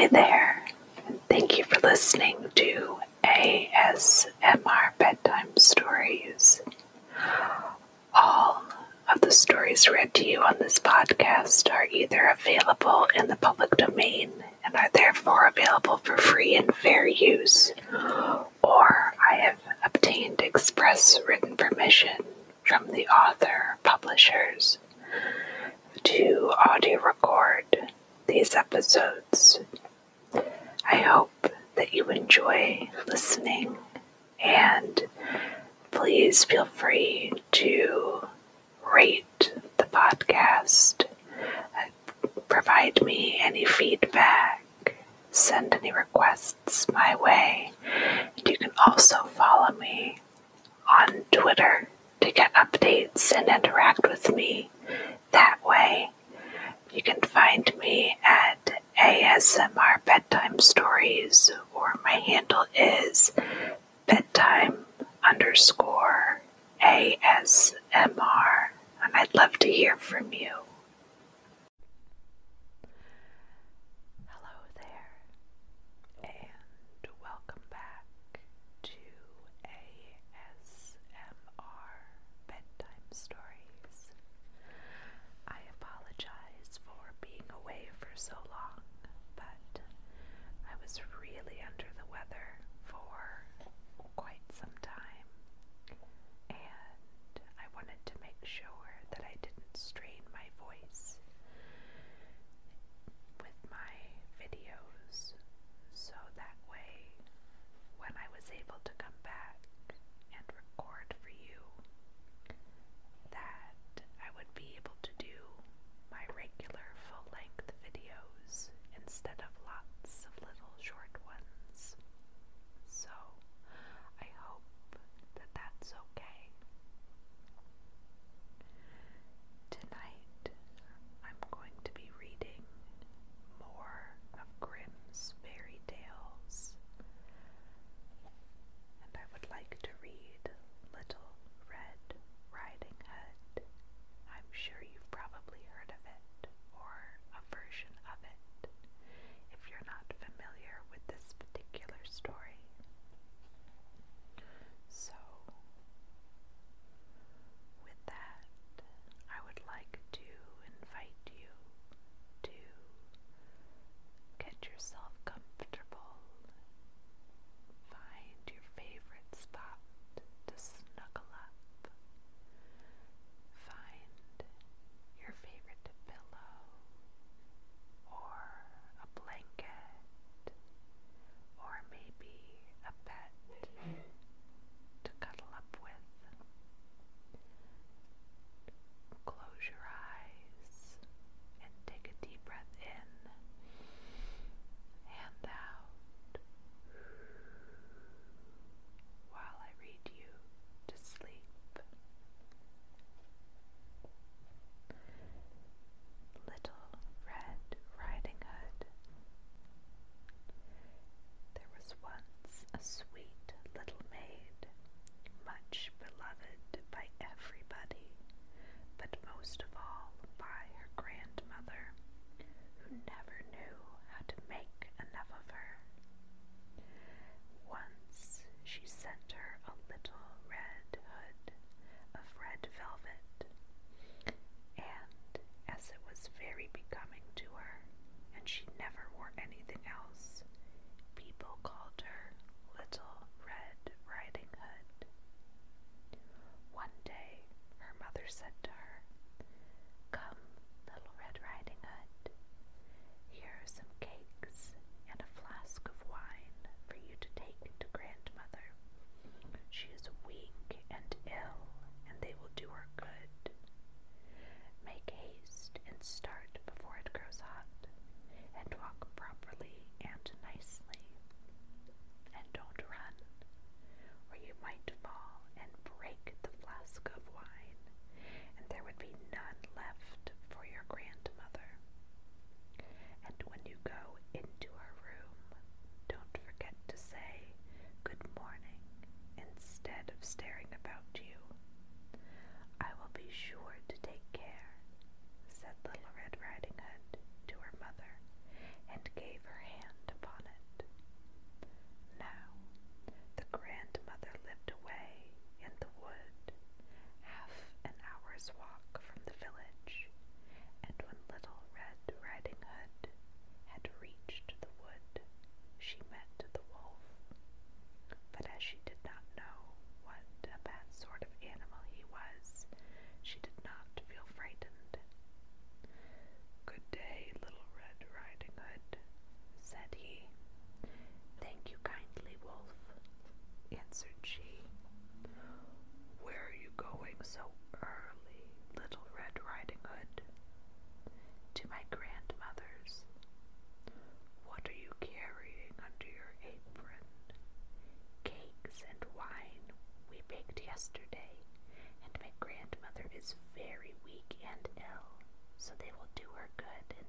Hi there. Thank you for listening to ASMR Bedtime Stories. All of the stories read to you on this podcast are either available in the public domain and are therefore available for free and fair use, or I have obtained express written permission from the author publishers to audio record these episodes I hope that you enjoy listening. And please feel free to rate the podcast, uh, provide me any feedback, send any requests my way, and you can also follow me on Twitter to get updates and interact with me that way. You can find me at ASMR bedtime stories, or my handle is bedtime underscore ASMR. And I'd love to hear from you.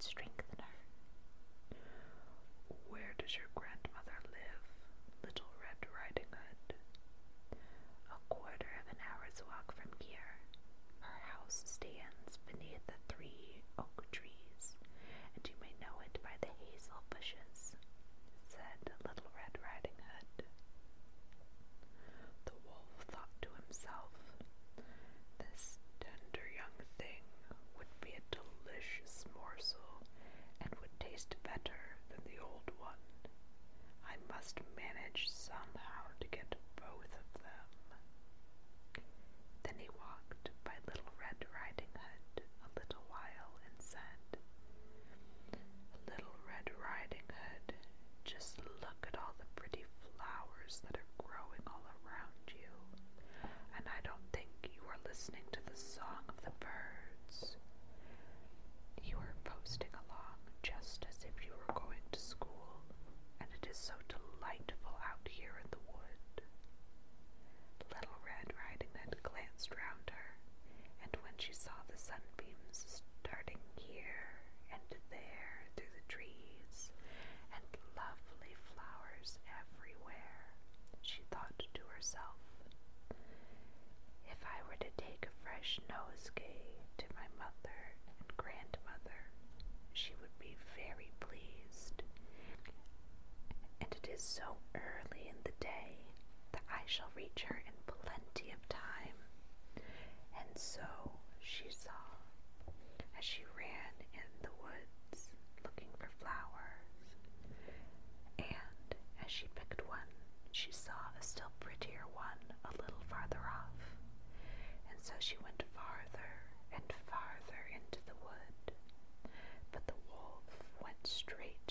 and. Where does your grandmother live, Little Red Riding Hood? A quarter of an hour's walk from here. Her house stands taste better than the old one. I must manage somehow saw the sunbeams starting here and there through the trees, and lovely flowers everywhere, she thought to herself. If I were to take a fresh nosegay to my mother and grandmother, she would be very pleased. And it is so early in the day that I shall reach her in plenty of time. And so she saw as she ran in the woods looking for flowers, and as she picked one, she saw a still prettier one a little farther off, and so she went farther and farther into the wood. But the wolf went straight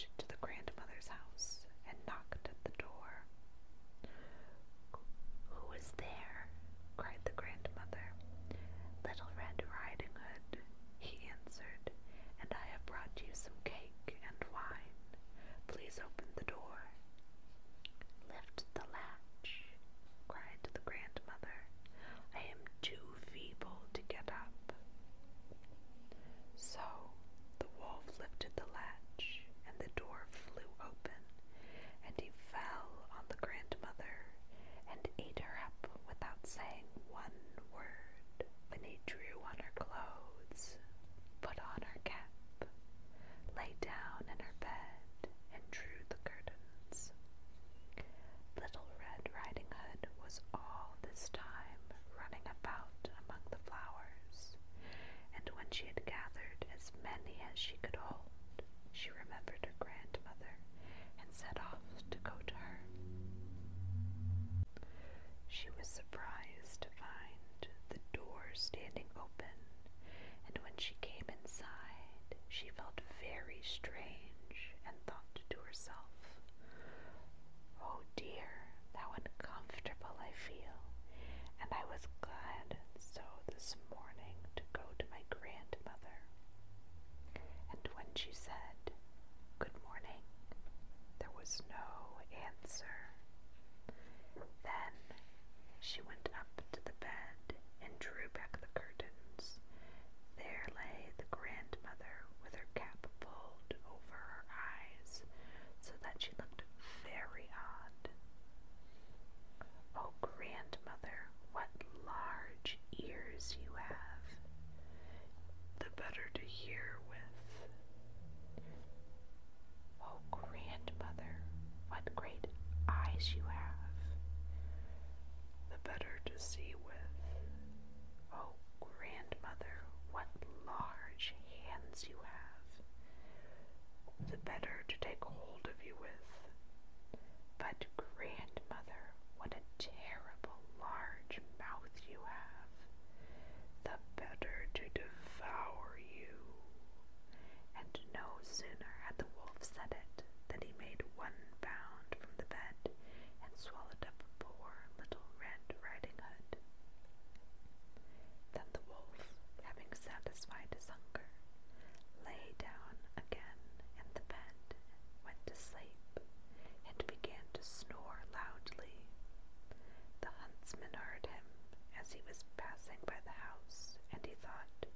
as he was passing by the house, and he thought,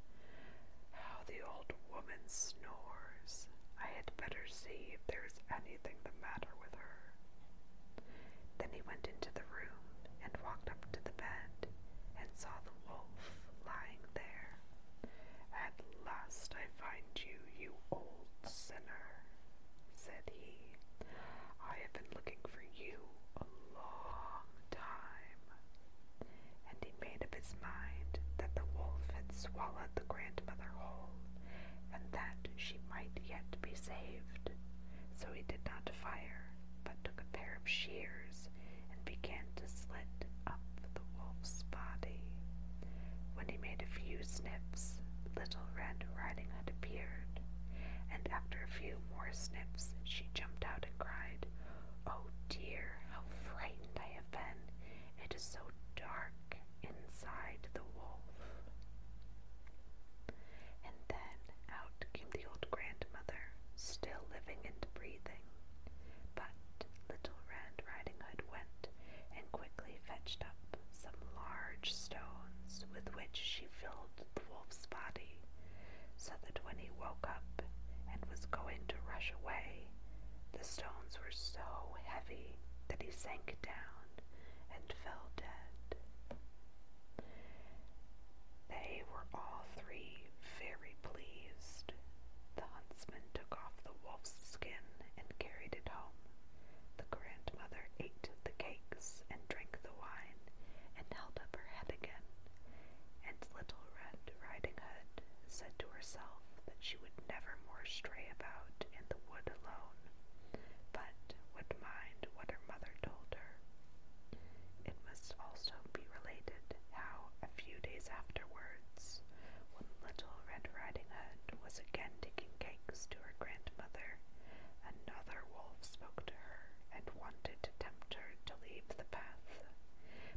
How the old woman snores! I had better see if there is anything the matter with her. Then he went into the room and walked up to the bed and saw the wolf lying there. At last I find you, you old sinner, said he. I have been looking for you." swallowed the grandmother whole, and that she might yet be saved. So he did not fire, but took a pair of shears and began to slit up the wolf's body. When he made a few snips, little Red Riding Hood appeared, and after a few more snips, she jumped out and cried. And breathing. But Little Red Riding Hood went and quickly fetched up some large stones with which she filled the wolf's body, so that when he woke up and was going to rush away, the stones were so heavy that he sank down and fell dead. They were all three very pleased. The huntsman took off the wolf's skin and carried it home. The grandmother ate the cakes and drank the wine and held up her head again. And Little Red Riding Hood said to herself that she would never more stray about in the wood alone, but would mind what her mother told her. It must also be related how, a few days afterwards, when Little Red Riding Hood was again taking cakes to her grandmother, another wolf spoke to her and wanted to tempt her to leave the path,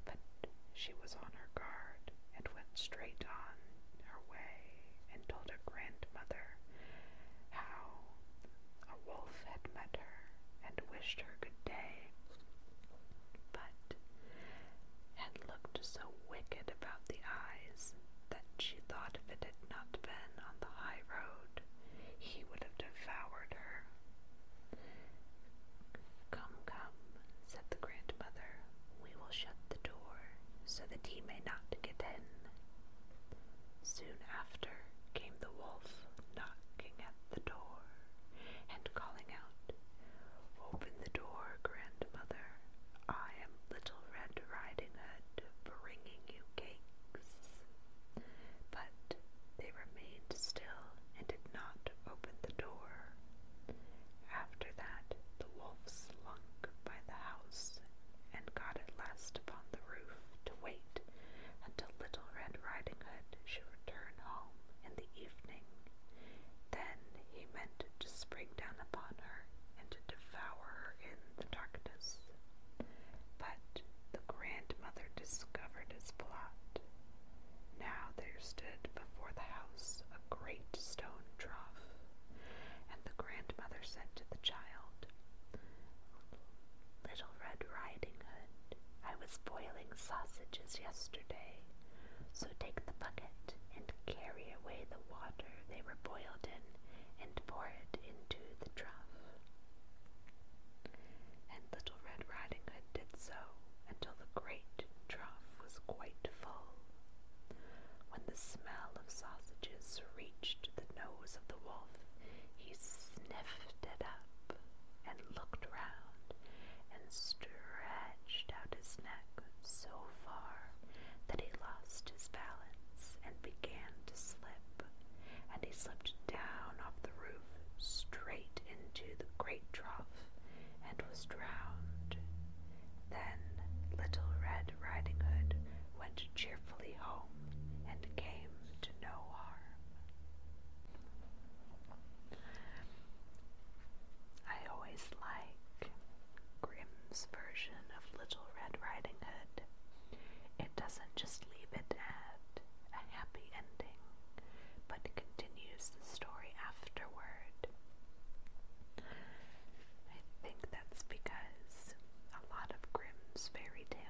but she was on her guard and went straight on her way and told her grandmother how a wolf had met her and wished her good day, but had looked so wicked about the eyes that she thought if it had not been on the high road, he would have devoured her. Come, come, said the grandmother, we will shut the door so that he may not get in. Soon after came the wolf knocking at the door and calling out, Open the door, grandmother. I am Little Red Riding Hood, bringing you cakes. But they remained still and did not open the door. After that, the wolf slunk by the house and got at last upon the roof to wait until Little Red Riding Hood should return home in the evening. Then he meant spring down upon her and devour her in the darkness. But the grandmother discovered his plot. Now there stood before the house a great stone trough, and the grandmother said to the child, Little Red Riding Hood, I was boiling sausages yesterday, so take the bucket and carry away the water they were boiled in and pour it into the trough. And Little Red Riding Hood did so until the great trough was quite full. When the smell of sausages reached the nose of the wolf, he sniffed it up and looked round and stretched out his neck so far that he lost his balance and began to slip, and he slipped down off the roof straight into the great trough and was drowned. Then Little Red Riding Hood went cheerfully home and came to no harm. I always like Grimm's version of Little Red Riding Hood. It doesn't just leave it at a happy ending, but continues the story afterward. I think that's because a lot of Grimm's fairy tales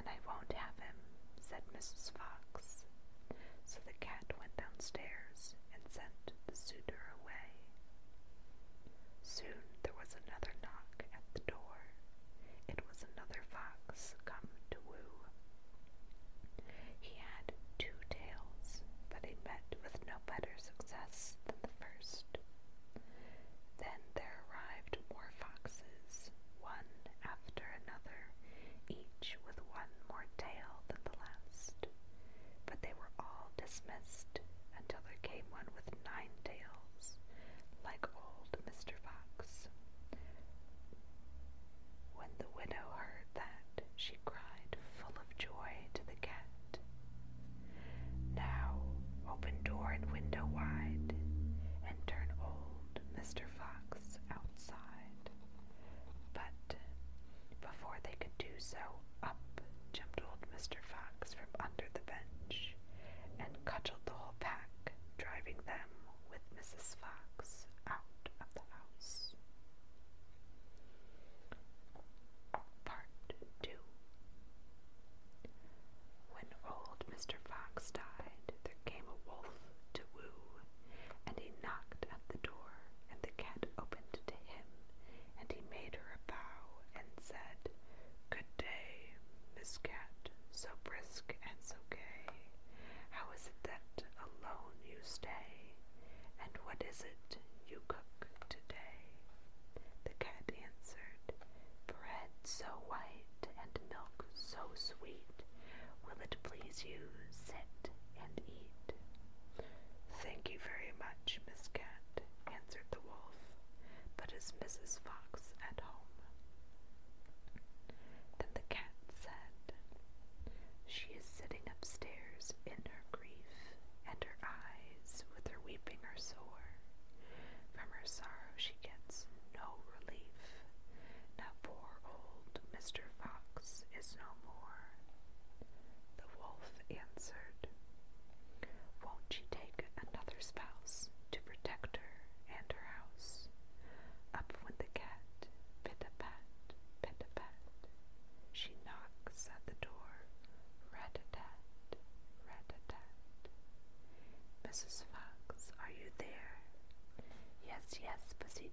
Then I won't have him, said Mrs. Fox. So the cat went downstairs and sent the suitor away. Soon there was another knock at the door. It was another fox come to woo. He had two tails, but he met with no better success. Christmas.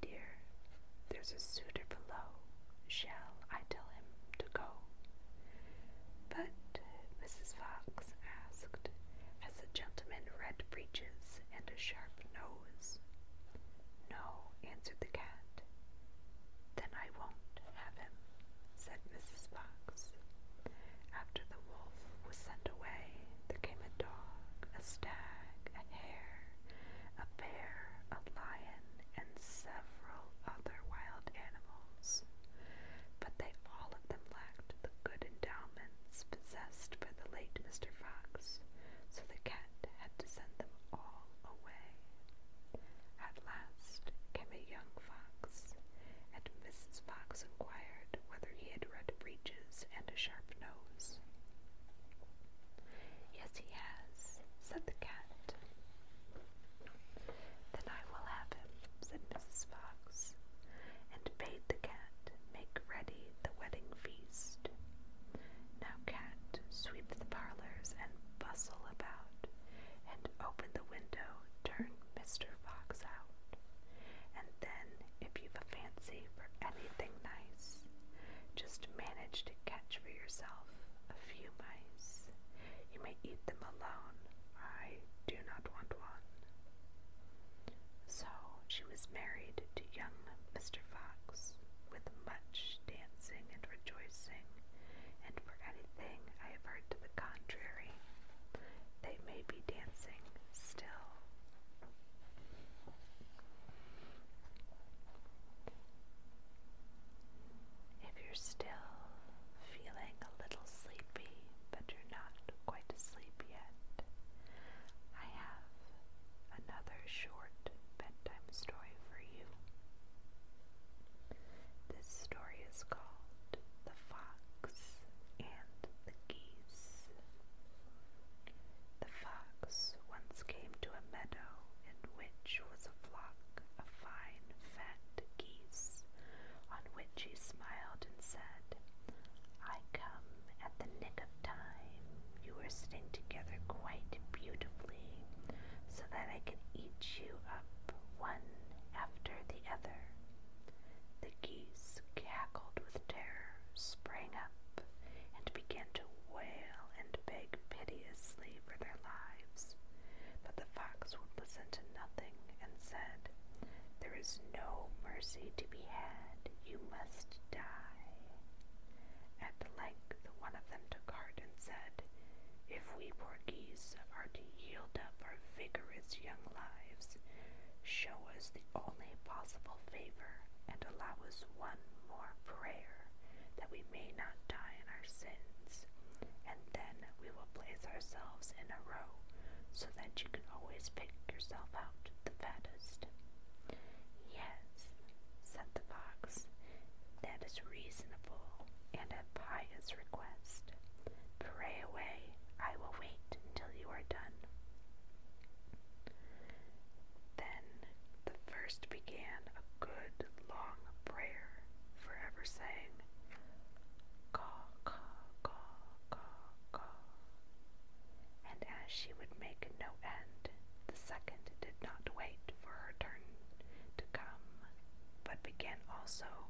Dear, there's a suitor below. Shall I tell him to go? But Mrs. Fox asked, as a gentleman red breeches and a sharp nose. No, answered the cat. Then I won't have him, said Mrs. Fox. After the wolf was sent away, there came a dog, a stag, Yeah. so that you can always pick yourself out the fattest. Yes, said the fox, that is reasonable and a pious request. Pray away, I will wait until you are done. Then the first began also.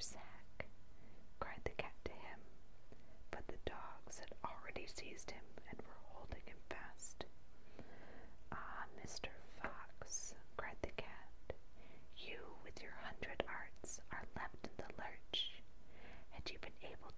Sack, cried the cat to him, but the dogs had already seized him and were holding him fast. Ah, Mr. Fox, cried the cat, you with your hundred arts are left in the lurch. Had you been able